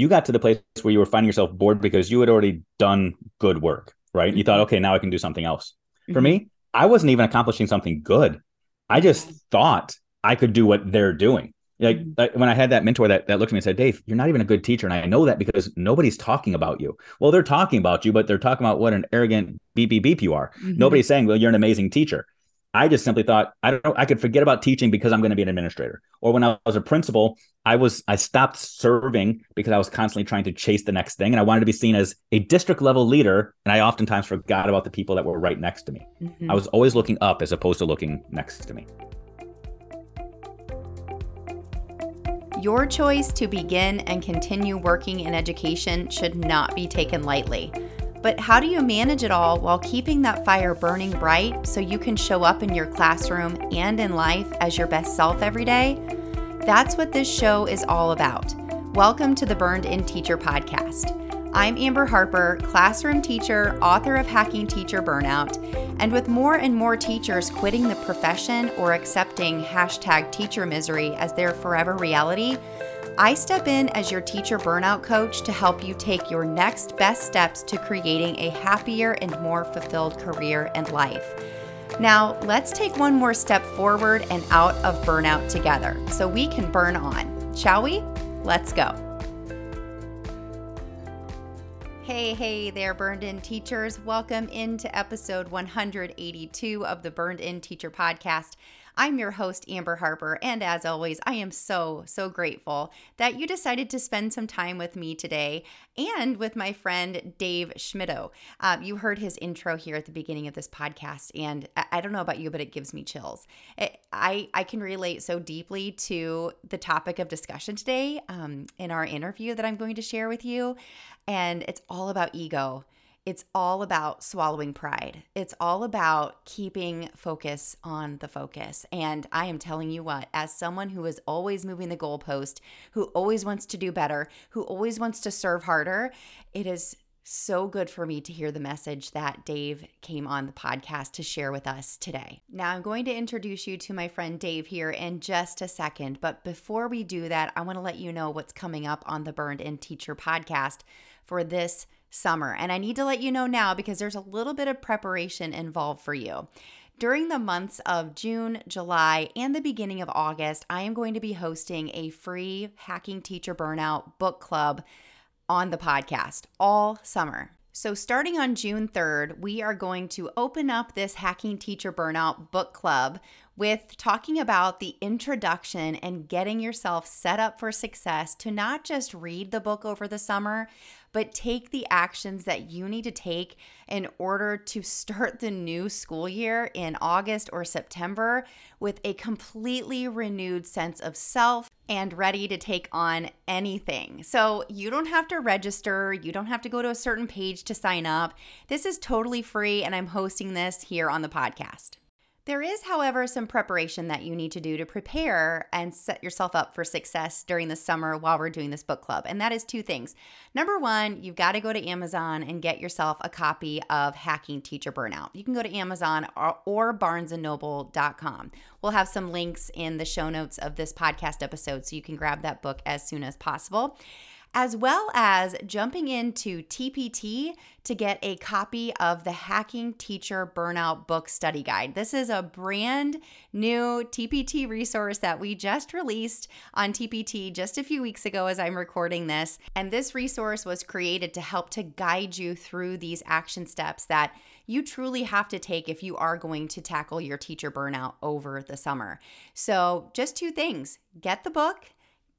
you got to the place where you were finding yourself bored because you had already done good work, right? You thought, mm-hmm. okay, now I can do something else. Mm-hmm. For me, I wasn't even accomplishing something good. I just thought I could do what they're doing. Like, mm-hmm. like, when I had that mentor that, that looked at me and said, Dave, you're not even a good teacher. And I know that because nobody's talking about you. Well, they're talking about you, but they're talking about what an arrogant beep beep beep you are. Mm-hmm. Nobody's saying, well, you're an amazing teacher. I just simply thought, I don't know, I could forget about teaching because I'm going to be an administrator. Or when I was a principal, I was I stopped serving because I was constantly trying to chase the next thing. And I wanted to be seen as a district level leader. And I oftentimes forgot about the people that were right next to me. Mm-hmm. I was always looking up as opposed to looking next to me. Your choice to begin and continue working in education should not be taken lightly. But how do you manage it all while keeping that fire burning bright so you can show up in your classroom and in life as your best self every day? That's what this show is all about. Welcome to the Burned In Teacher podcast. I'm Amber Harper, classroom teacher, author of Hacking Teacher Burnout, and with more and more teachers quitting the profession or accepting hashtag teacher misery as their forever reality, I step in as your teacher burnout coach to help you take your next best steps to creating a happier and more fulfilled career and life. Now, let's take one more step forward and out of burnout together so we can burn on. Shall we? Let's go. Hey, hey there, Burned In teachers. Welcome into episode 182 of the Burned In Teacher Podcast. I'm your host, Amber Harper, and as always, I am so, so grateful that you decided to spend some time with me today and with my friend Dave Schmittou. Um, you heard his intro here at the beginning of this podcast, and I, don't know about you, but it gives me chills. It, I, I can relate so deeply to the topic of discussion today um, in our interview that I'm going to share with you, and it's all about ego. It's all about swallowing pride. It's all about keeping focus on the focus. And I am telling you what, as someone who is always moving the goalpost, who always wants to do better, who always wants to serve harder, it is so good for me to hear the message that Dave came on the podcast to share with us today. Now, I'm going to introduce you to my friend Dave here in just a second. But before we do that, I want to let you know what's coming up on the Burned In Teacher podcast for this summer. And I need to let you know now because there's a little bit of preparation involved for you. During the months of June, July, and the beginning of August, I am going to be hosting a free Hacking Teacher Burnout book club on the podcast all summer. So, starting on June 3rd, we are going to open up this Hacking Teacher Burnout book club with talking about the introduction and getting yourself set up for success to not just read the book over the summer, but take the actions that you need to take in order to start the new school year in August or September with a completely renewed sense of self and ready to take on anything. So, you don't have to register, you don't have to go to a certain page to sign up. This is totally free, and I'm hosting this here on the podcast. There is, however, some preparation that you need to do to prepare and set yourself up for success during the summer while we're doing this book club. And that is two things. Number one, you've got to go to Amazon and get yourself a copy of Hacking Teacher Burnout. You can go to Amazon or, or barnesandnoble.com. We'll have some links in the show notes of this podcast episode so you can grab that book as soon as possible as well as jumping into TPT to get a copy of the Hacking Teacher Burnout Book Study Guide. This is a brand new TPT resource that we just released on TPT just a few weeks ago as I'm recording this. And this resource was created to help to guide you through these action steps that you truly have to take if you are going to tackle your teacher burnout over the summer. So, just two things get the book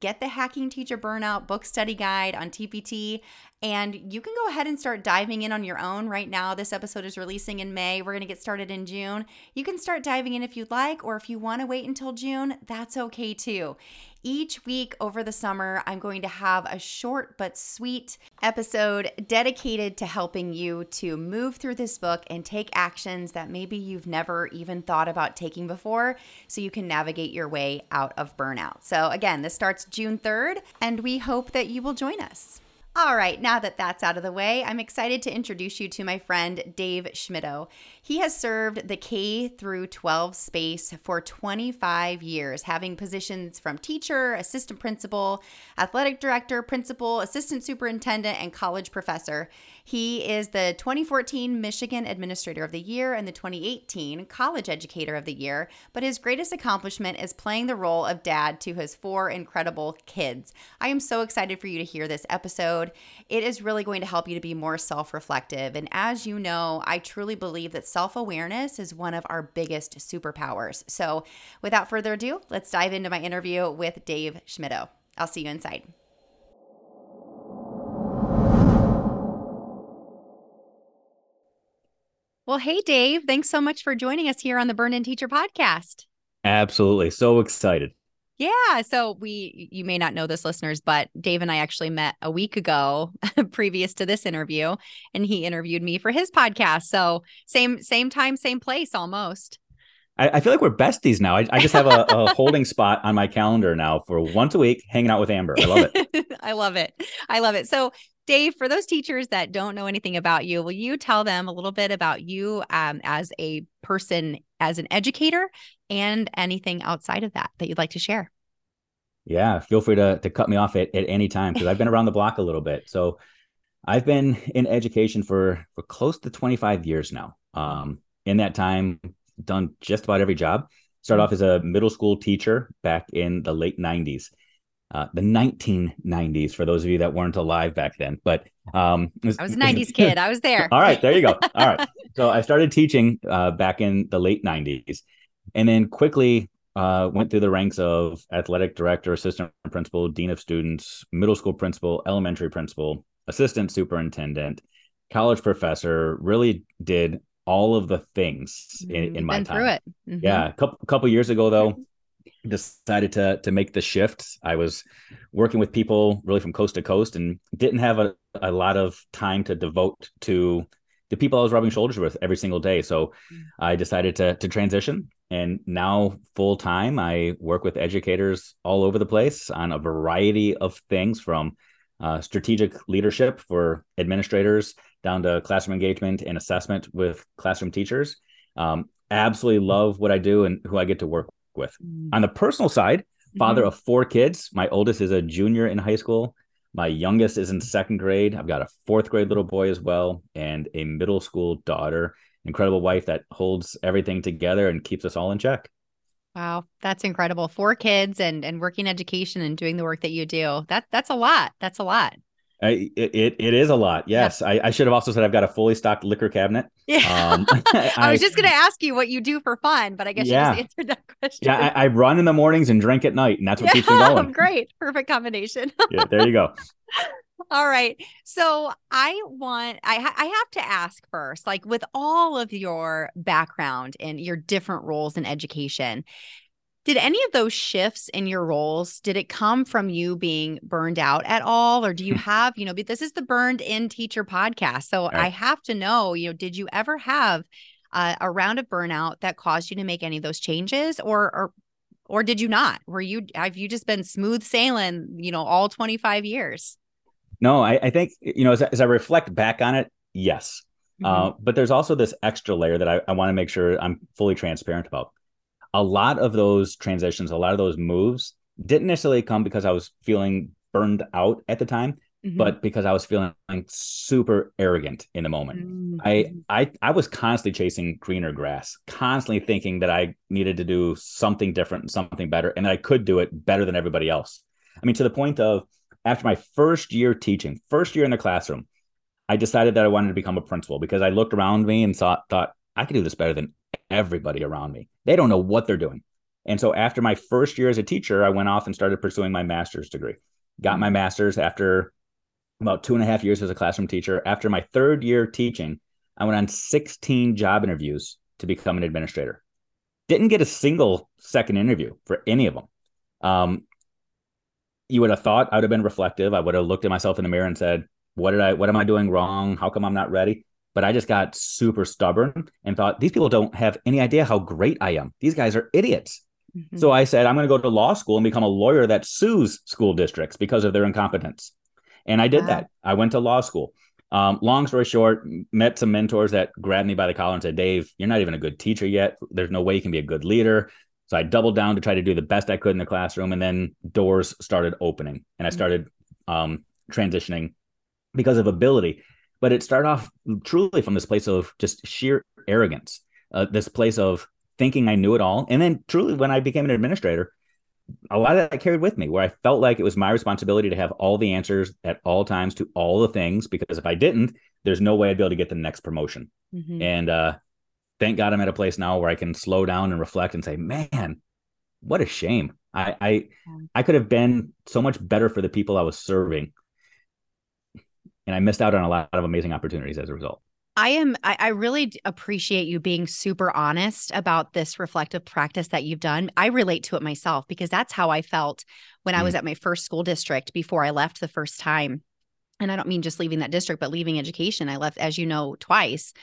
get the Hacking Teacher Burnout book study guide on TPT, and you can go ahead and start diving in on your own. Right now, this episode is releasing in May. We're going to get started in June. You can start diving in if you'd like, or if you want to wait until June, that's okay too. Each week over the summer, I'm going to have a short but sweet episode dedicated to helping you to move through this book and take actions that maybe you've never even thought about taking before so you can navigate your way out of burnout. So, again, this starts June 3rd, and we hope that you will join us. All right, now that that's out of the way, I'm excited to introduce you to my friend Dave Schmittou. He has served the K through 12 space for 25 years, having positions from teacher, assistant principal, athletic director, principal, assistant superintendent, and college professor. He is the 2014 Michigan Administrator of the Year and the 2018 College Educator of the Year, but his greatest accomplishment is playing the role of dad to his four incredible kids. I am so excited for you to hear this episode. It is really going to help you to be more self reflective. And as you know, I truly believe that self awareness is one of our biggest superpowers. So without further ado, let's dive into my interview with Dave Schmittou. I'll see you inside. Well, hey, Dave, thanks so much for joining us here on the Burn In Teacher podcast. Absolutely. So excited. Yeah. So we, you may not know this, listeners, but Dave and I actually met a week ago, previous to this interview, and he interviewed me for his podcast. So same, same time, same place, almost. I, I feel like we're besties now. I, I just have a, a, holding spot on my calendar now for once a week, hanging out with Amber. I love it. I love it. I love it. So Dave, for those teachers that don't know anything about you, will you tell them a little bit about you um, as a person, as an educator, and anything outside of that that you'd like to share? Yeah, feel free to, to cut me off at, at any time because I've been around the block a little bit. So I've been in education for, for close to 25 years now. Um, in that time, done just about every job. Started off as a middle school teacher back in the late 90s uh, the 1990s for those of you that weren't alive back then. But um, was, I was a 90s kid. I was there. all right, there you go. All right. So I started teaching uh, back in the late 90s and then quickly uh, went through the ranks of athletic director, assistant principal, dean of students, middle school principal, elementary principal, assistant superintendent, college professor, really did all of the things in, in mm, my time. Through it. Mm-hmm. Yeah. A couple, couple years ago, though, decided to to make the shift. I was working with people really from coast to coast and didn't have a, a lot of time to devote to the people I was rubbing shoulders with every single day. So mm. I decided to to transition and now full time I work with educators all over the place on a variety of things from uh, strategic leadership for administrators down to classroom engagement and assessment with classroom teachers. Um, absolutely love what I do and who I get to work with. Mm. On the personal side, father mm-hmm. of four kids. My oldest is a junior in high school. My youngest is in second grade. I've got a fourth grade little boy as well, and a middle school daughter. Incredible wife that holds everything together and keeps us all in check. Wow, that's incredible. Four kids and and working education and doing the work that you do. That that's a lot. That's a lot. I, it, it is a lot. Yes. Yeah. I, I, should have also said I've got a fully stocked liquor cabinet. Yeah. Um, I, I, was just going to ask you what you do for fun, but I guess yeah. you just answered that question. Yeah. I, run in the mornings and drink at night, and that's what yeah, keeps me going. Great. Perfect combination. yeah. There you go. All right. So I want, I, ha- I have to ask first, like with all of your background and your different roles in education, did any of those shifts in your roles did it come from you being burned out at all or do you have you know this is the burned in teacher podcast so right. i have to know you know did you ever have uh, a round of burnout that caused you to make any of those changes or or or did you not were you have you just been smooth sailing you know all 25 years no i, I think you know as, as i reflect back on it yes mm-hmm. uh, but there's also this extra layer that i, I want to make sure i'm fully transparent about a lot of those transitions, a lot of those moves didn't necessarily come because I was feeling burned out at the time, mm-hmm. but because I was feeling like, super arrogant in the moment. Mm-hmm. I I I was constantly chasing greener grass, constantly thinking that I needed to do something different, something better, and that I could do it better than everybody else. I mean, to the point of after my first year teaching, first year in the classroom, I decided that I wanted to become a principal because I looked around me and thought thought I could do this better than everybody around me. They don't know what they're doing. And so after my first year as a teacher, I went off and started pursuing my master's degree. Got my master's after about two and a half years as a classroom teacher. After my third year teaching, I went on 16 job interviews to become an administrator. Didn't get a single second interview for any of them. Um, you would have thought I would have been reflective. I would have looked at myself in the mirror and said, "What did I? What am I doing wrong? How come I'm not ready?" But I just got super stubborn and thought these people don't have any idea how great I am. These guys are idiots. Mm-hmm. So I said, I'm going to go to law school and become a lawyer that sues school districts because of their incompetence. And I did wow. that. I went to law school. Um, long story short, met some mentors that grabbed me by the collar and said, Dave, you're not even a good teacher yet. There's no way you can be a good leader. So I doubled down to try to do the best I could in the classroom. And then doors started opening and I mm-hmm. started um, transitioning because of ability. But it started off truly from this place of just sheer arrogance, uh, this place of thinking I knew it all. And then truly, when I became an administrator, a lot of that carried with me where I felt like it was my responsibility to have all the answers at all times to all the things because if I didn't, there's no way I'd be able to get the next promotion. Mm-hmm. And uh, thank God I'm at a place now where I can slow down and reflect and say, man, what a shame. I I, I could have been so much better for the people I was serving. And I missed out on a lot of amazing opportunities as a result. I am I, I, really appreciate you being super honest about this reflective practice that you've done. I relate to it myself because that's how I felt when mm. I was mm. at my first school district before I left the first time. And I don't mean just leaving that district, but leaving education. I left, as you know, twice.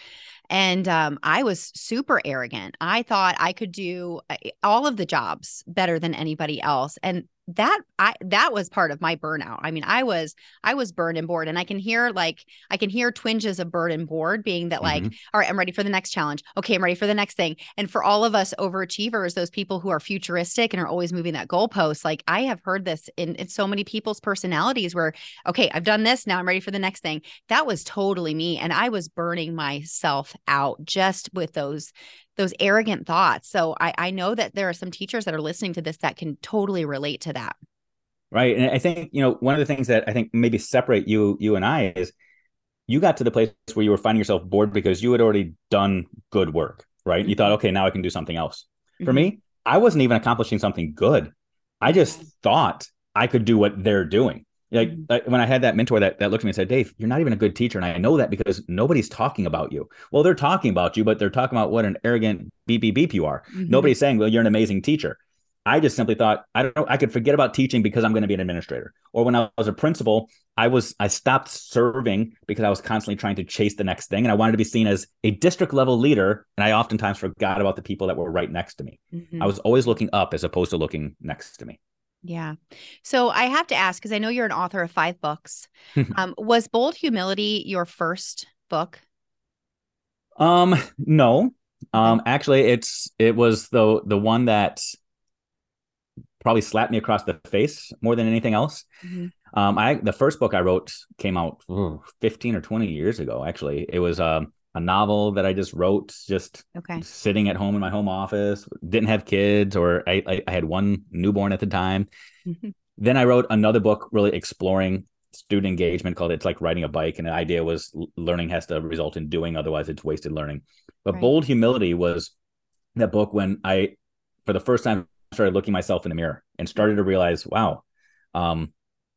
And um, I was super arrogant. I thought I could do uh, all of the jobs better than anybody else. And that I that was part of my burnout. I mean, I was I was burned and bored, and I can hear like I can hear twinges of burn and bored being that like, mm-hmm. all right, I'm ready for the next challenge. Okay, I'm ready for the next thing. And for all of us overachievers, those people who are futuristic and are always moving that goalpost, like I have heard this in, in so many people's personalities where, okay, I've done this, now I'm ready for the next thing. That was totally me, and I was burning myself out just with those those arrogant thoughts. So I, I know that there are some teachers that are listening to this that can totally relate to that. Right. And I think, you know, one of the things that I think maybe separate you, you and I is you got to the place where you were finding yourself bored because you had already done good work, right? You thought, mm-hmm. okay, now I can do something else. Mm-hmm. For me, I wasn't even accomplishing something good. I just thought I could do what they're doing. Like, mm-hmm. when I had that mentor that, that looked at me and said, Dave, you're not even a good teacher. And I know that because nobody's talking about you. Well, they're talking about you, but they're talking about what an arrogant beep beep beep you are. Mm-hmm. Nobody's saying, well, you're an amazing teacher. I just simply thought I don't know, I could forget about teaching because I'm going to be an administrator. Or when I was a principal, I was I stopped serving because I was constantly trying to chase the next thing and I wanted to be seen as a district level leader and I oftentimes forgot about the people that were right next to me. Mm-hmm. I was always looking up as opposed to looking next to me. Yeah. So I have to ask because I know you're an author of five books. um, was Bold Humility your first book? Um, no. Um, actually, it's it was the the one that probably slapped me across the face more than anything else. Mm-hmm. Um, I the first book I wrote came out ooh, 15 or 20 years ago. Actually, it was um a novel that I just wrote, just okay. sitting at home in my home office. Didn't have kids, or I, I, I had one newborn at the time. Mm-hmm. Then I wrote another book, really exploring student engagement, called "It's Like Riding a Bike," and the idea was learning has to result in doing, otherwise it's wasted learning. But right. Bold Humility was that book when I, for the first time, started looking myself in the mirror and started to realize, wow, um,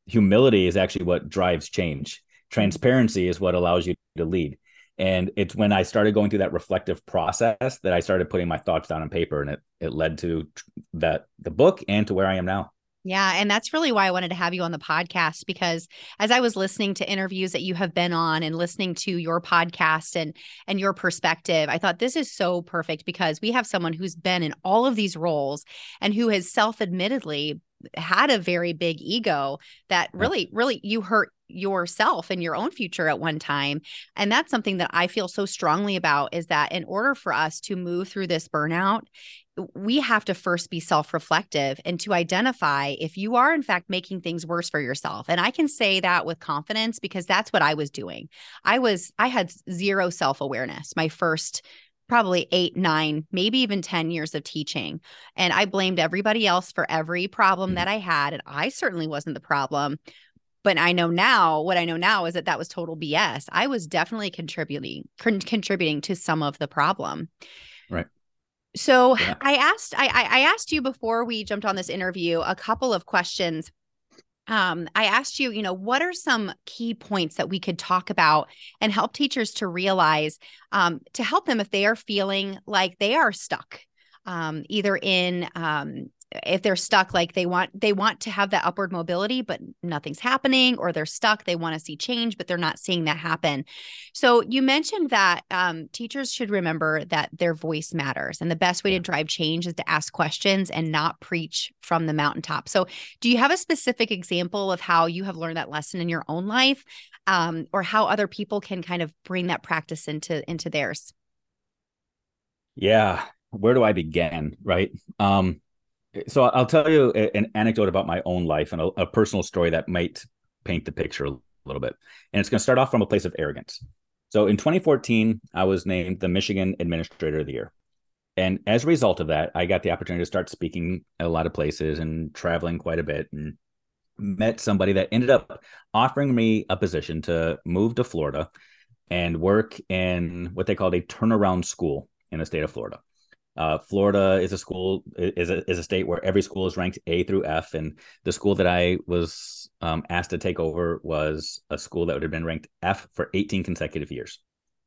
humility is actually what drives change. Mm-hmm. Transparency is what allows you to lead and it's when i started going through that reflective process that i started putting my thoughts down on paper and it it led to that the book and to where i am now. Yeah, and that's really why I wanted to have you on the podcast because as I was listening to interviews that you have been on and listening to your podcast and and your perspective, I thought this is so perfect because we have someone who's been in all of these roles and who has self-admittedly had a very big ego that really really you hurt yourself and your own future at one time. And that's something that I feel so strongly about is that in order for us to move through this burnout, we have to first be self reflective and to identify if you are, in fact, making things worse for yourself. And I can say that with confidence because that's what I was doing. I was, I had zero self awareness my first probably eight, nine, maybe even 10 years of teaching. And I blamed everybody else for every problem mm-hmm. that I had. And I certainly wasn't the problem but I know now what I know now is that that was total BS. I was definitely contributing con- contributing to some of the problem. Right. So yeah. I asked I I asked you before we jumped on this interview a couple of questions. Um, I asked you, you know, what are some key points that we could talk about and help teachers to realize um, to help them if they are feeling like they are stuck, um, either in um, if they're stuck like they want they want to have that upward mobility but nothing's happening or they're stuck they want to see change but they're not seeing that happen. So you mentioned that um, teachers should remember that their voice matters and the best way to drive change is to ask questions and not preach from the mountaintop. So do you have a specific example of how you have learned that lesson in your own life um, or how other people can kind of bring that practice into into theirs? Yeah. Where do i begin right? Um so I'll tell you an anecdote about my own life and a, a personal story that might paint the picture a little bit. And it's going to start off from a place of arrogance. So in 2014, I was named the Michigan Administrator of the Year. And as a result of that, I got the opportunity to start speaking at a lot of places and traveling quite a bit and met somebody that ended up offering me a position to move to Florida and work in what they called a turnaround school in the state of Florida. Uh, Florida is a school is a, is a state where every school is ranked A through F, and the school that I was um, asked to take over was a school that would have been ranked F for 18 consecutive years.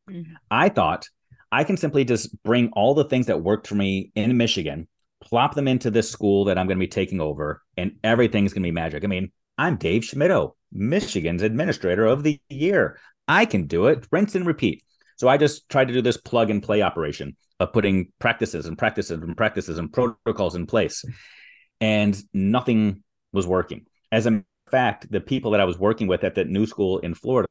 Mm-hmm. I thought I can simply just bring all the things that worked for me in Michigan, plop them into this school that I'm going to be taking over, and everything's going to be magic. I mean, I'm Dave Schmittou, Michigan's Administrator of the Year. I can do it, rinse and repeat. So I just tried to do this plug and play operation of putting practices and practices and practices and protocols in place. And nothing was working. As a fact, the people that I was working with at that new school in Florida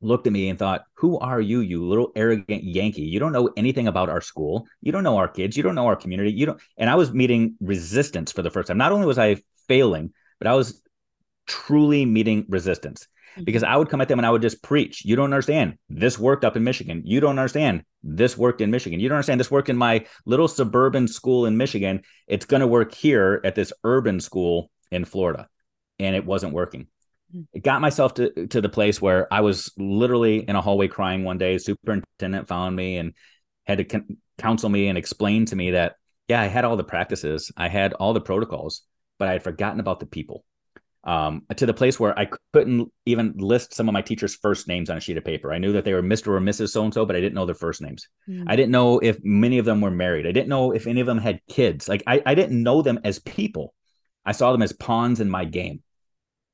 looked at me and thought, Who are you, you little arrogant Yankee? You don't know anything about our school. You don't know our kids. You don't know our community. You don't. And I was meeting resistance for the first time. Not only was I failing, but I was truly meeting resistance because. I would come at them and I would just preach. You don't understand. This worked up in Michigan. You don't understand. This worked in Michigan. You don't understand. This worked in my little suburban school in Michigan. It's going to work here at this urban school in Florida. And it wasn't working. Mm. It got myself to, to the place where I was literally in a hallway crying one day. Superintendent found me and had to con- counsel me and explain to me that, yeah, I had all the practices, I had all the protocols, but I had forgotten about the people um, to the place where I couldn't even list some of my teachers' first names on a sheet of paper. I knew that they were Mr. or Mrs. So and so, but I didn't know their first names. Mm. I didn't know if many of them were married. I didn't know if any of them had kids. Like I, I didn't know them as people. I saw them as pawns in my game.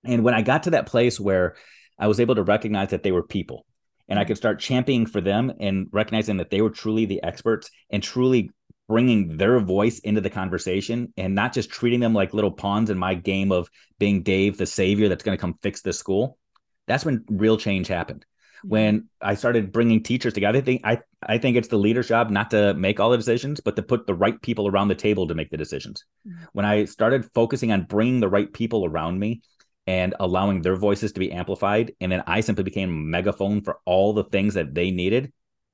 And when I got to that place where I was able to recognize that they were people and I could start championing for them and recognizing that they were truly the experts and truly bringing their voice into the conversation and not just treating them like little pawns in my game of being Dave, the savior that's going to come fix this school. That's when real change happened. Mm-hmm. When I started bringing teachers together, I think I, I think it's the leader's job not to make all the decisions, but to put the right people around the table to make the decisions. Mm-hmm. When I started focusing on bringing the right people around me and allowing their voices to be amplified, and then I simply became a megaphone for all the things that they needed,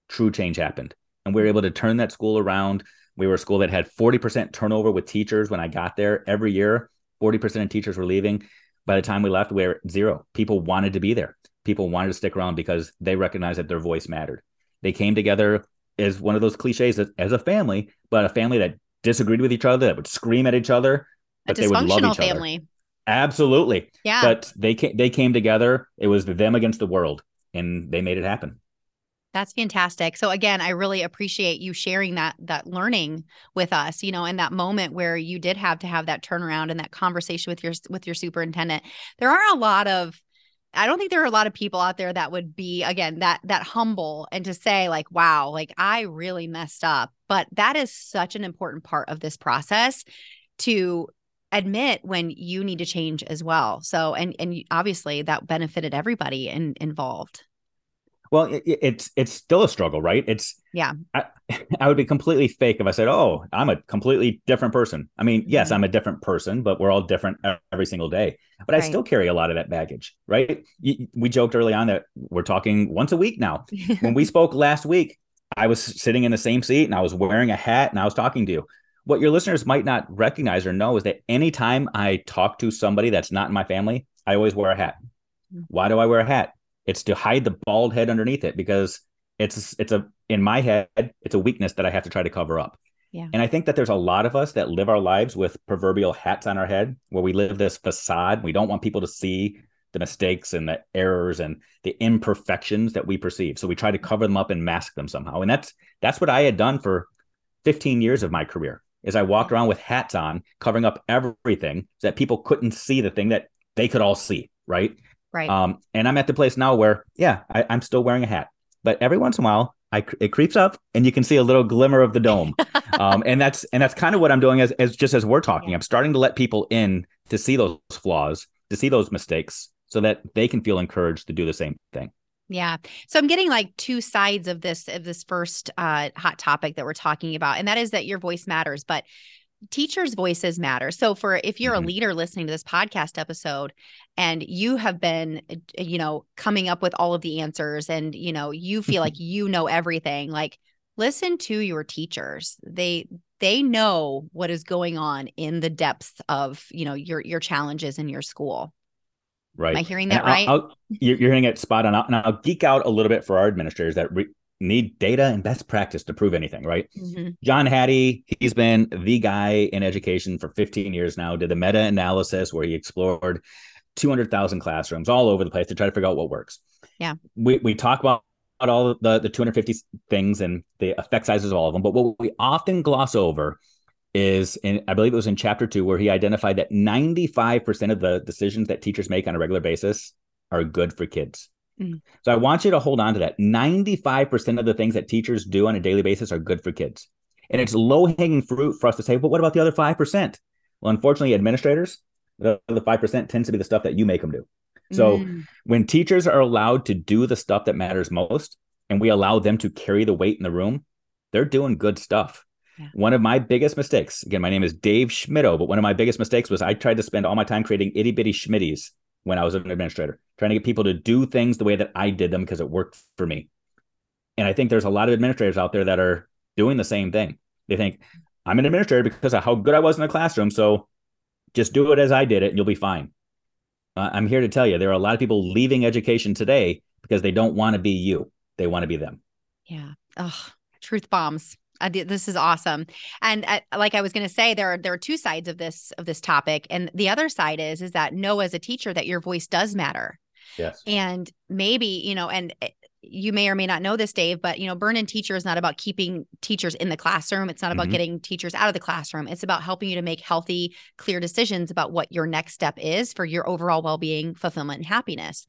true change happened. And we were able to turn that school around we were a school that had 40% turnover with teachers when I got there every year. 40% of teachers were leaving. By the time we left, we were zero. People wanted to be there. People wanted to stick around because they recognized that their voice mattered. They came together as one of those cliches as a family, but a family that disagreed with each other, that would scream at each other, but they would love each family. other. Absolutely. Yeah. But they came, they came together. It was them against the world, and they made it happen. That's fantastic. So again, I really appreciate you sharing that that learning with us, you know, in that moment where you did have to have that turnaround and that conversation with your with your superintendent. There are a lot of I don't think there are a lot of people out there that would be again that that humble and to say like wow, like I really messed up. But that is such an important part of this process to admit when you need to change as well. So and and obviously that benefited everybody in, involved. Well, it, it's it's still a struggle, right? It's yeah. I, I would be completely fake if I said, "Oh, I'm a completely different person." I mean, yes, mm-hmm. I'm a different person, but we're all different every single day. But right. I still carry a lot of that baggage, right? We joked early on that we're talking once a week now. when we spoke last week, I was sitting in the same seat and I was wearing a hat and I was talking to you. What your listeners might not recognize or know is that anytime I talk to somebody that's not in my family, I always wear a hat. Mm. Why do I wear a hat? It's to hide the bald head underneath it because it's it's a in my head it's a weakness that I have to try to cover up. Yeah. And I think that there's a lot of us that live our lives with proverbial hats on our head where we live this facade. We don't want people to see the mistakes and the errors and the imperfections that we perceive. So we try to cover them up and mask them somehow. And that's that's what I had done for 15 years of my career is I walked around with hats on, covering up everything so that people couldn't see the thing that they could all see. Right. Right. Um, and I'm at the place now where, yeah, I, I'm still wearing a hat, but every once in a while, I, it creeps up and you can see a little glimmer of the dome. um, and that's and that's kind of what I'm doing as, as just as we're talking. I'm starting to let people in to see those flaws, to see those mistakes, so that they can feel encouraged to do the same thing. Yeah. So I'm getting like two sides of this of this first uh, hot topic that we're talking about, and that is that your voice matters, but teachers' voices matter. So for if you're mm-hmm. a leader listening to this podcast episode and you have been uh, you know coming up with all of the answers and you know you feel like you know everything, like listen to your teachers. They they know what is going on in the depths of, you know, your your challenges in your school. Right. Am I hearing that and right? I'll, I'll, you're, hearing it spot on. And I'll geek out a little bit for our administrators that re- need data and best practice to prove anything, right? Mm-hmm. John Hattie, he's been the guy in education for 15 years now, did the meta analysis where he explored 200,000 classrooms all over the place to try to figure out what works. Yeah. We, we talk about all the, the 250 things and the effect sizes of all of them. But what we often gloss over is in I believe it was in chapter two where he identified that 95% of the decisions that teachers make on a regular basis are good for kids. Mm. So I want you to hold on to that. 95% of the things that teachers do on a daily basis are good for kids. And it's low hanging fruit for us to say, but what about the other 5%? Well, unfortunately, administrators, the, the 5% tends to be the stuff that you make them do. So mm. when teachers are allowed to do the stuff that matters most and we allow them to carry the weight in the room, they're doing good stuff. Yeah. One of my biggest mistakes, again, my name is Dave Schmittou, but one of my biggest mistakes was I tried to spend all my time creating itty bitty schmitties when I was an administrator, trying to get people to do things the way that I did them because it worked for me. And I think there's a lot of administrators out there that are doing the same thing. They think, I'm an administrator because of how good I was in the classroom. So just do it as I did it and you'll be fine. Uh, I'm here to tell you there are a lot of people leaving education today because they don't want to be you. They want to be them. Yeah. Oh, truth bombs. Uh, this is awesome. And uh, like I was going to say, there are there are two sides of this of this topic, and the other side is is that know as a teacher that your voice does matter. Yes. And maybe you know, and eh, you may or may not know this, Dave, but you know, Burn In Teacher is not about keeping teachers in the classroom. It's not about mm-hmm. getting teachers out of the classroom. It's about helping you to make healthy, clear decisions about what your next step is for your overall well-being, fulfillment, and happiness.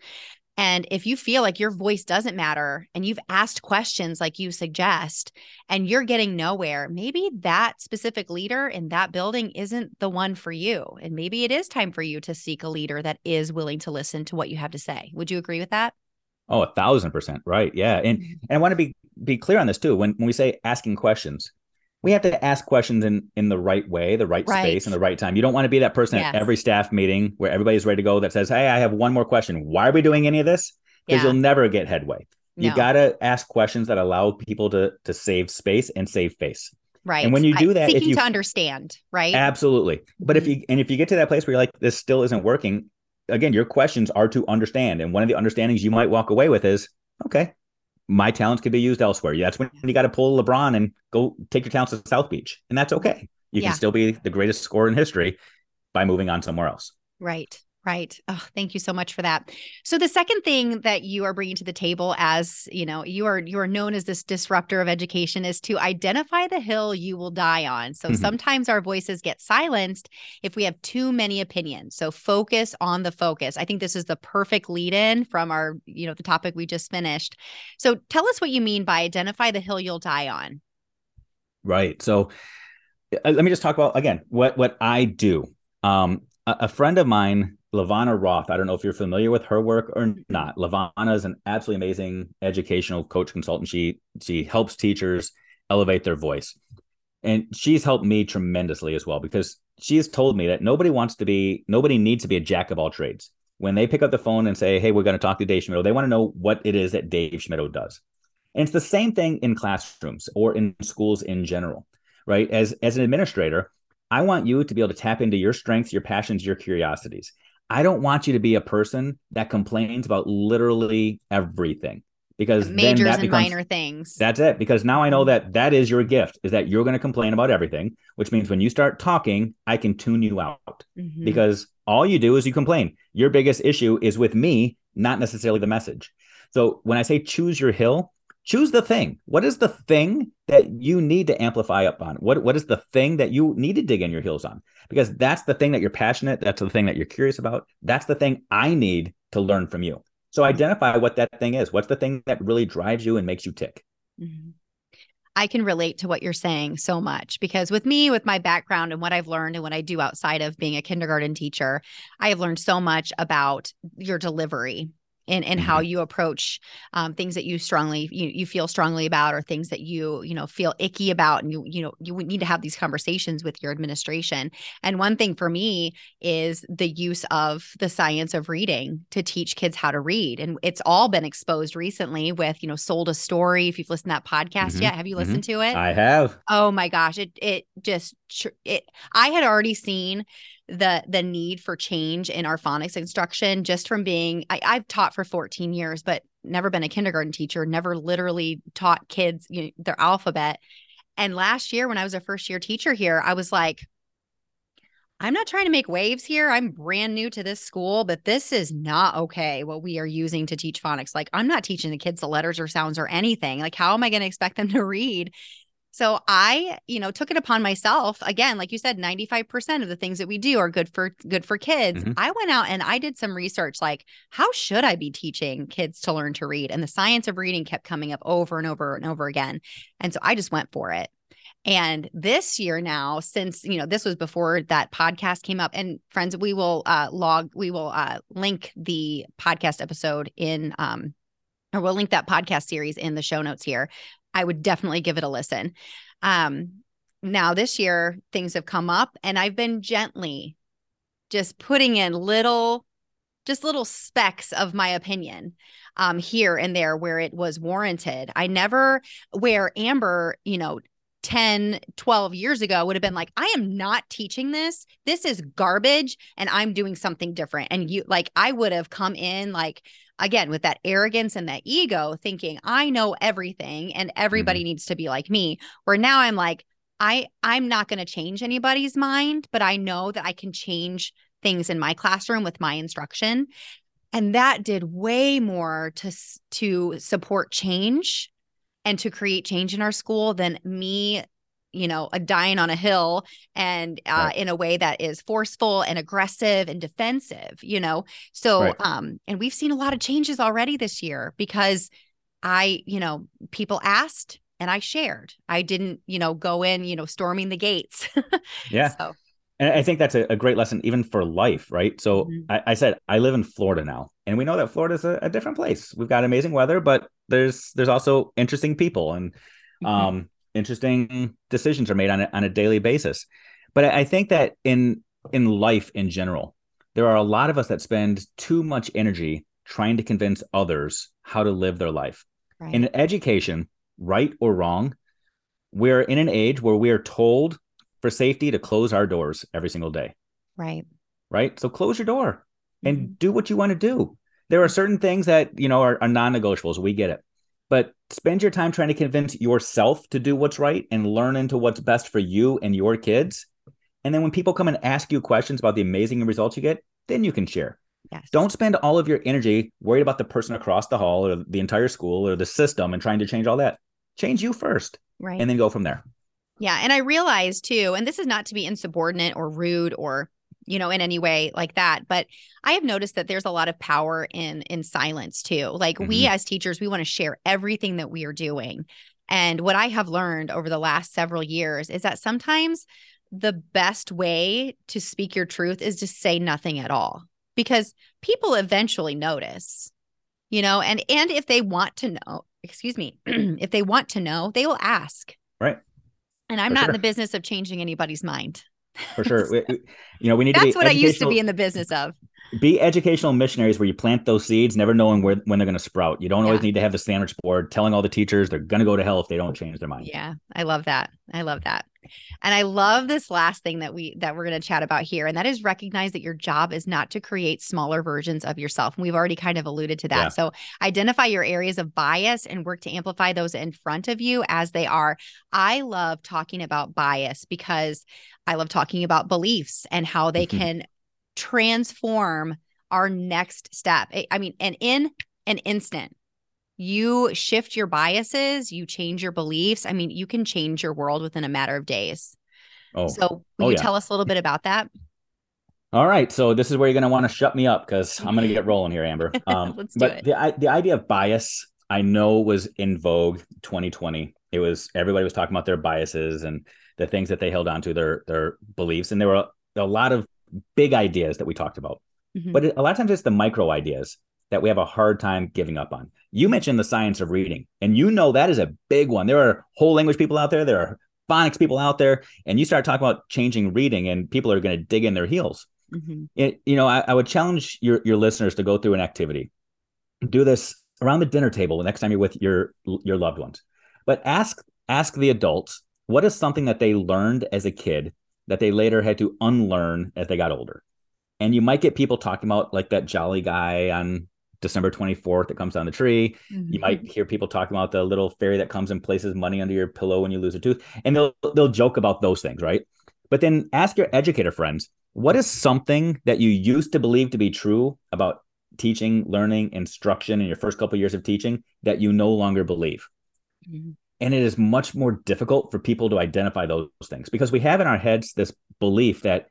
And if you feel like your voice doesn't matter and you've asked questions like you suggest and you're getting nowhere, maybe that specific leader in that building isn't the one for you. And maybe it is time for you to seek a leader that is willing to listen to what you have to say. Would you agree with that? Oh, a thousand percent. Right. Yeah. And mm-hmm. and I want to be be clear on this too. When when we say asking questions, we have to ask questions in in the right way, the right, right. space, and the right time. You don't want to be that person yes. at every staff meeting where everybody's ready to go that says, Hey, I have one more question. Why are we doing any of this? Because yeah. you'll never get headway. You no. gotta ask questions that allow people to to save space and save face. Right. And when you do that, seeking if you to understand, right? Absolutely. But if mm-hmm. you and if you get to that place where you're like, this still isn't working, again, your questions are to understand. And one of the understandings you might walk away with is, okay, my talents could be used elsewhere. That's when you got to pull LeBron and go take your talents to South Beach. And that's okay. You yeah. can still be the greatest scorer in history by moving on somewhere else. Right. Right. Oh, thank you so much for that. So the second thing that you are bringing to the table as, you know, you are you are known as this disruptor of education is to identify the hill you will die on. So mm-hmm. sometimes our voices get silenced if we have too many opinions. So focus on the focus. I think this is the perfect lead in from our, you know, the topic we just finished. So tell us what you mean by identify the hill you'll die on. Right. So uh, let me just talk about again what what I do. Um, a, a friend of mine LaVonna Roth. I don't know if you're familiar with her work or not. LaVonna is an absolutely amazing educational coach consultant. She she helps teachers elevate their voice. And she's helped me tremendously as well because she has told me that nobody wants to be nobody needs to be a jack of all trades. When they pick up the phone and say, "Hey, we're going to talk to Dave Schmittou," they want to know what it is that Dave Schmittou does. And it's the same thing in classrooms or in schools in general, right? As as an administrator, I want you to be able to tap into your strengths, your passions, your curiosities. I don't want you to be a person that complains about literally everything because majors and becomes, minor things. That's it. Because now I know that that is your gift is that you're going to complain about everything, which means when you start talking, I can tune you out mm-hmm. because all you do is you complain. Your biggest issue is with me, not necessarily the message. So when I say choose your hill, choose the thing. What is the thing that you need to amplify up on? What what is the thing that you need to dig in your heels on? Because that's the thing that you're passionate, that's the thing that you're curious about. That's the thing I need to learn from you. So identify what that thing is. What's the thing that really drives you and makes you tick? Mm-hmm. I can relate to what you're saying so much because with me, with my background and what I've learned and what I do outside of being a kindergarten teacher, I have learned so much about your delivery and and mm-hmm. how you approach um, things that you strongly you, you feel strongly about or things that you you know feel icky about and you you know you need to have these conversations with your administration and one thing for me is the use of the science of reading to teach kids how to read and it's all been exposed recently with you know sold a story if you've listened to that podcast mm-hmm. yet have you listened mm-hmm. to it i have oh my gosh it it just it i had already seen the the need for change in our phonics instruction just from being I, have taught for 14 years but never been a kindergarten teacher never literally taught kids you know, their alphabet. And last year when i was a first year teacher here i was like i'm not trying to make waves here. I'm brand new to this school but this is not okay what we are using to teach phonics. Like i'm not teaching the kids the letters or sounds or anything. Like how am i going to expect them to read so I, you know, took it upon myself. Again, like you said, 95% of the things that we do are good for good for kids. Mm-hmm. I went out and I did some research like how should I be teaching kids to learn to read? And the science of reading kept coming up over and over and over again. And so I just went for it. And this year now, since you know this was before that podcast came up, and friends, we will uh, log, we will uh, link the podcast episode in, um, or we'll link that podcast series in the show notes here. I would definitely give it a listen. Um, now this year things have come up and I've been gently just putting in little just little specks of my opinion um, here and there where it was warranted. I never where Amber, you know, 10, 12 years ago would have been like, I am not teaching this. This is garbage and I'm doing something different. And you like I would have come in like again with that arrogance and that ego thinking i know everything and everybody mm-hmm. needs to be like me where now i'm like i i'm not going to change anybody's mind but i know that i can change things in my classroom with my instruction and that did way more to to support change and to create change in our school than me you know, a dying on a hill and uh, right. in a way that is forceful and aggressive and defensive, you know. So, right. um, and we've seen a lot of changes already this year because I, you know, people asked and I shared. I didn't, you know, go in, you know, storming the gates. yeah. So. And I think that's a, a, great lesson, even for life, right? So mm-hmm. I, I, said I live in Florida now, and we know that Florida is a, a, different place. We've got amazing weather, but there's there's also interesting people, and mm-hmm. um, interesting decisions are made on a, on a daily basis. But I think that in in life in general, there are a lot of us that spend too much energy trying to convince others how to live their life. Right. In education, right or wrong, we're in an age where we are told for safety to close our doors every single day. Right. Right. So close your door and mm-hmm. do what you want to do. There are certain things that, you know, are, are non-negotiables. We get it but spend your time trying to convince yourself to do what's right and learn into what's best for you and your kids. And then when people come and ask you questions about the amazing results you get, then you can share. Yes. Don't spend all of your energy worried about the person across the hall or the entire school or the system and trying to change all that. Change you first. Right. And then go from there. Yeah. And I realize too, and this is not to be insubordinate or rude or you know in any way like that but i have noticed that there's a lot of power in in silence too like mm-hmm. we as teachers we want to share everything that we are doing and what i have learned over the last several years is that sometimes the best way to speak your truth is to say nothing at all because people eventually notice you know and and if they want to know excuse me if they want to know they will ask right and i'm For not sure. in the business of changing anybody's mind for sure. we, you know, we need That's what I used to be in the business of. Be educational missionaries where you plant those seeds, never knowing where when they're going to sprout. You don't yeah. always need to have the sandwich board telling all the teachers they're going to go to hell if they don't change their mind. Yeah, I love that. I love that. And I love this last thing that we that we're going to chat about here and that is recognize that your job is not to create smaller versions of yourself. And we've already kind of alluded to that. Yeah. So identify your areas of bias and work to amplify those in front of you as they are. I love talking about bias because I love talking about beliefs and how they mm-hmm. can transform our next step. I mean, and in an instant, you shift your biases, you change your beliefs. I mean, you can change your world within a matter of days. Oh, so will oh, you yeah. tell us a little bit about that? All right, so this is where you're going to want to shut me up because I'm going to get rolling here, Amber. Um, Let's do but it. the the idea of bias, I know, was in vogue 2020. It was everybody was talking about their biases and the things that they held on to, their their beliefs, and there were a, a lot of big ideas that we talked about. Mm-hmm. But a lot of times it's the micro ideas that we have a hard time giving up on. You mentioned the science of reading, and you know that is a big one. There are whole language people out there, there are phonics people out there, and you start talking about changing reading, and people are going to dig in their heels. Mm-hmm. It, you know, I, I, would challenge your your listeners to go through an activity. Do this around the dinner table the next time you're with your your loved ones. But ask ask the adults what is something that they learned as a kid that they later had to unlearn as they got older. And you might get people talking about like that jolly guy on December 24th that comes down the tree. Mm-hmm. You might hear people talking about the little fairy that comes and places money under your pillow when you lose a tooth. And they'll they'll joke about those things, right? But then ask your educator friends, what is something that you used to believe to be true about teaching, learning, instruction in your first couple of years of teaching that you no longer believe? Mm-hmm. And it is much more difficult for people to identify those things because we have in our heads this belief that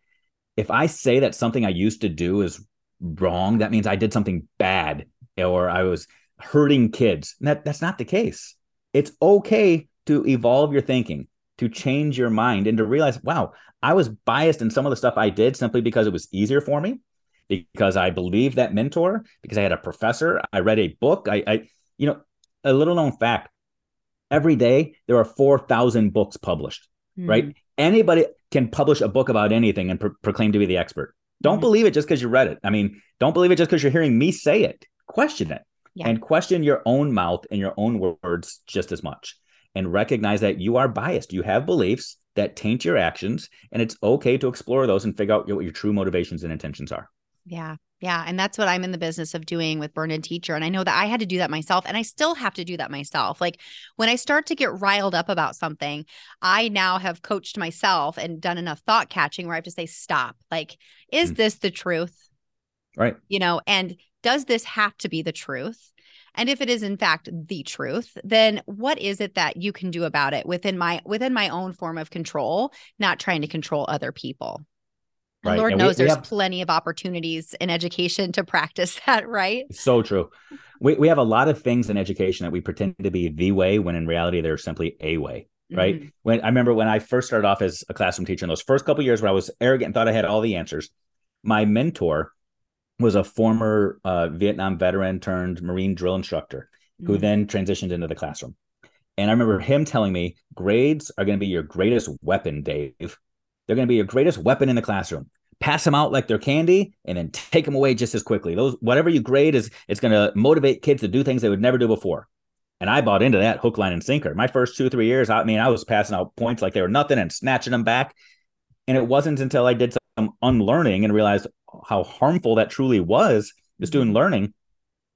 if I say that something I used to do is wrong, that means I did something bad or I was hurting kids. And that, that's not the case. It's okay to evolve your thinking, to change your mind, and to realize, wow, I was biased in some of the stuff I did simply because it was easier for me, because I believed that mentor, because I had a professor, I read a book. I, I you know, a little known fact every day there are 4,000 books published, mm. right? Anybody can publish a book about anything and pro- proclaim to be the expert. Don't mm. believe it just because you read it. I mean, don't believe it just because you're hearing me say it. Question it yeah. and question your own mouth and your own words just as much. And recognize that you are biased. You have beliefs that taint your actions, and it's okay to explore those and figure out what your true motivations and intentions are. Yeah. Yeah. And that's what I'm in the business of doing with Burned In Teacher. And I know that I had to do that myself and I still have to do that myself. Like when I start to get riled up about something, I now have coached myself and done enough thought catching where I have to say, stop. Like, is mm. this the truth? Right. You know, and does this have to be the truth? And if it is in fact the truth, then what is it that you can do about it within my within my own form of control, not trying to control other people? Right. Lord and knows we, there's we have, plenty of opportunities in education to practice that, right? So true. We, we have a lot of things in education that we pretend to be the way when in reality they're simply a way. Right. Mm-hmm. When I remember when I first started off as a classroom teacher in those first couple years where I was arrogant and thought I had all the answers, my mentor was a former uh, Vietnam veteran turned Marine drill instructor mm-hmm. who then transitioned into the classroom. And I remember him telling me grades are going to be your greatest weapon, Dave. They're going to be your greatest weapon in the classroom. Pass them out like they're candy, and then take them away just as quickly. Those whatever you grade is it's going to motivate kids to do things they would never do before. And I bought into that hook, line, and sinker. My first two, three years, I mean, I was passing out points like they were nothing and snatching them back. And it wasn't until I did some unlearning and realized how harmful that truly was, just doing mm-hmm. learning.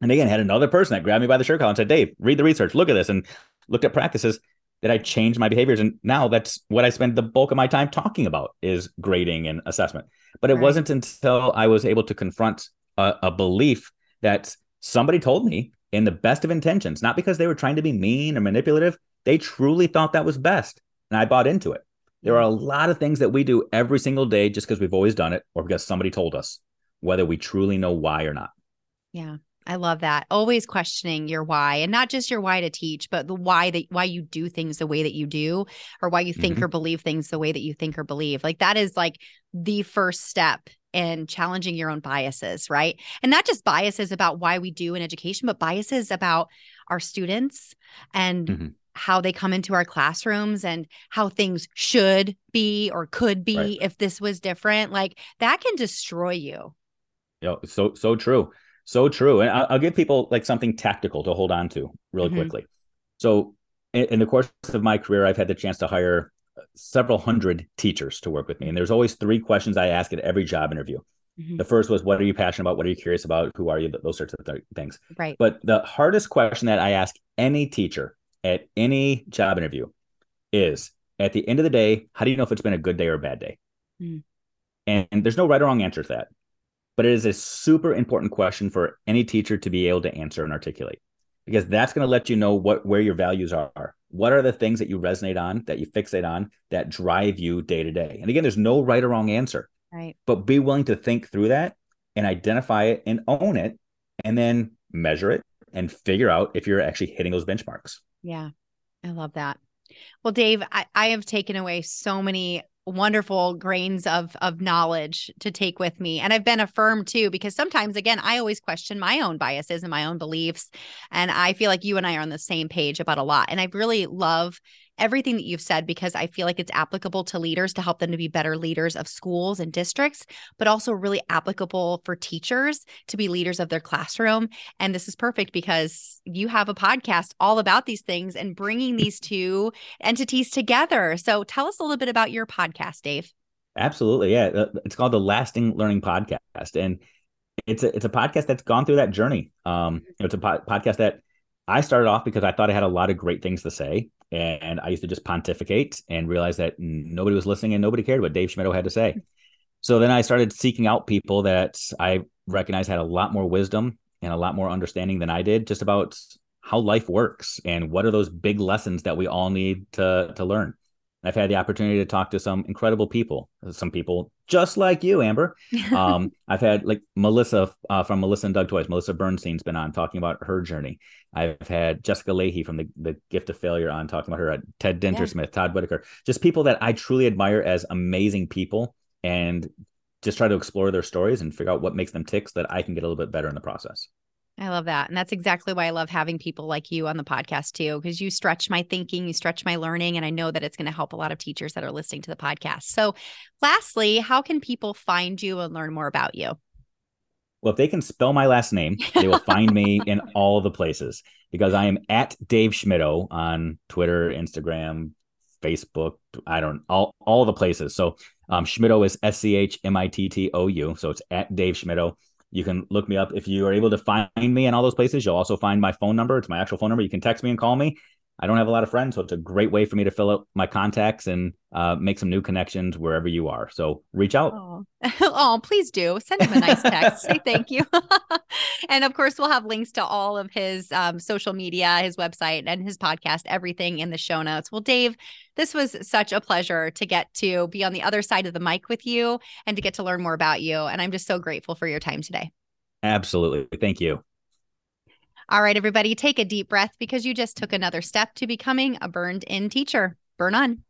And again, had another person that grabbed me by the shirt collar and said, Dave, read the research, look at this, and looked at practices that I changed my behaviors. And now that's what I spend the bulk of my time talking about is grading and assessment. But it right. wasn't until I was able to confront a, a, belief that somebody told me in the best of intentions, not because they were trying to be mean or manipulative, they truly thought that was best. And I bought into it. There are a mm-hmm. lot of things that we do every single day just because we've always done it or because somebody told us, whether we truly know why or not. Yeah. I love that. Always questioning your why and not just your why to teach, but the why that why you do things the way that you do or why you think mm-hmm. or believe things the way that you think or believe. Like that is like the first step in challenging your own biases, right? And not just biases about why we do in education, but biases about our students and mm-hmm. how they come into our classrooms and how things should be or could be right. if this was different. Like that can destroy you. Yeah, so so true. So true. And I'll, give people like something tactical to hold on to really mm-hmm. quickly. So, in, in the course of my career, I've had the chance to hire several hundred teachers to work with me. And there's always three questions I ask at every job interview. Mm-hmm. The first was, What are you passionate about? What are you curious about? Who are you? Those sorts of th- things. Right. But the hardest question that I ask any teacher at any job interview is at the end of the day, how do you know if it's been a good day or a bad day? Mm. And, and there's no right or wrong answer to that but it is a super important question for any teacher to be able to answer and articulate because that's going to let you know what where your values are. What are the things that you resonate on, that you fixate on, that drive you day to day? And again, there's no right or wrong answer. Right. But be willing to think through that and identify it and own it and then measure it and figure out if you're actually hitting those benchmarks. Yeah. I love that. Well, Dave, I, I have taken away so many wonderful grains of of knowledge to take with me. And i've been affirmed too because sometimes again i always question my own biases and my own beliefs and i feel like you and i are on the same page about a lot and i really love everything that you've said because I feel like it's applicable to leaders to help them to be better leaders of schools and districts, but also really applicable for teachers to be leaders of their classroom. And this is perfect because you have a podcast all about these things and bringing these two entities together. So tell us a little bit about your podcast, Dave. Absolutely. Yeah. Uh, it's called the Lasting Learning Podcast. And it's a, it's a podcast that's gone through that journey. Um, it's a po- podcast that I started off because I thought I had a lot of great things to say and I used to just pontificate and realize that nobody was listening and nobody cared what Dave Schmittou had to say. So then I started seeking out people that I recognized had a lot more wisdom and a lot more understanding than I did just about how life works and what are those big lessons that we all need to to learn. I've had the opportunity to talk to some incredible people, some people just like you, Amber. Um, I've had like Melissa uh, from Melissa and Doug Toys. Melissa Bernstein's been on talking about her journey. I've had Jessica Lahey from the, the Gift of Failure on talking about her. Uh, Ted Dintersmith, yeah. Todd Whitaker, just people that I truly admire as amazing people, and just try to explore their stories and figure out what makes them tick so that I can get a little bit better in the process. I love that. And that's exactly why I love having people like you on the podcast too, because you stretch my thinking, you stretch my learning, and I know that it's going to help a lot of teachers that are listening to the podcast. So, lastly, how can people find you and learn more about you? Well, if they can spell my last name, they will find me in all the places because I am at Dave Schmittou on Twitter, Instagram, Facebook. I don't all all the places. So um, Schmittou is S C H M I T T O U. So it's at Dave Schmittou. You can look me up. If you are able to find me in all those places, you'll also find my phone number. It's my actual phone number. You can text me and call me. I don't have a lot of friends, so it's a great way for me to fill out my contacts and uh, make some new connections wherever you are. So reach out. Oh, oh please do send him a nice text. Say thank you. and of course, we'll have links to all of his um, social media, his website, and his podcast, everything in the show notes. Well, Dave, this was such a pleasure to get to be on the other side of the mic with you and to get to learn more about you. And I'm just so grateful for your time today. Absolutely. Thank you. All right, everybody, take a deep breath because you just took another step to becoming a burned in teacher. Burn on.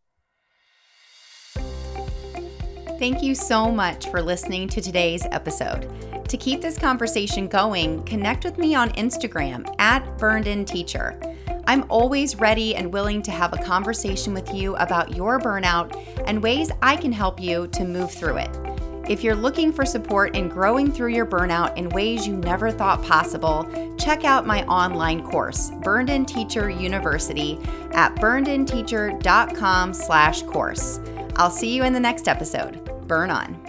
Thank you so much for listening to today's episode. To keep this conversation going, connect with me on Instagram at Burned In Teacher. I'm always ready and willing to have a conversation with you about your burnout and ways I can help you to move through it. If you're looking for support in growing through your burnout in ways you never thought possible, check out my online course, Burned In Teacher University, at burnedinteacher.com slash course. I'll see you in the next episode. Burn on.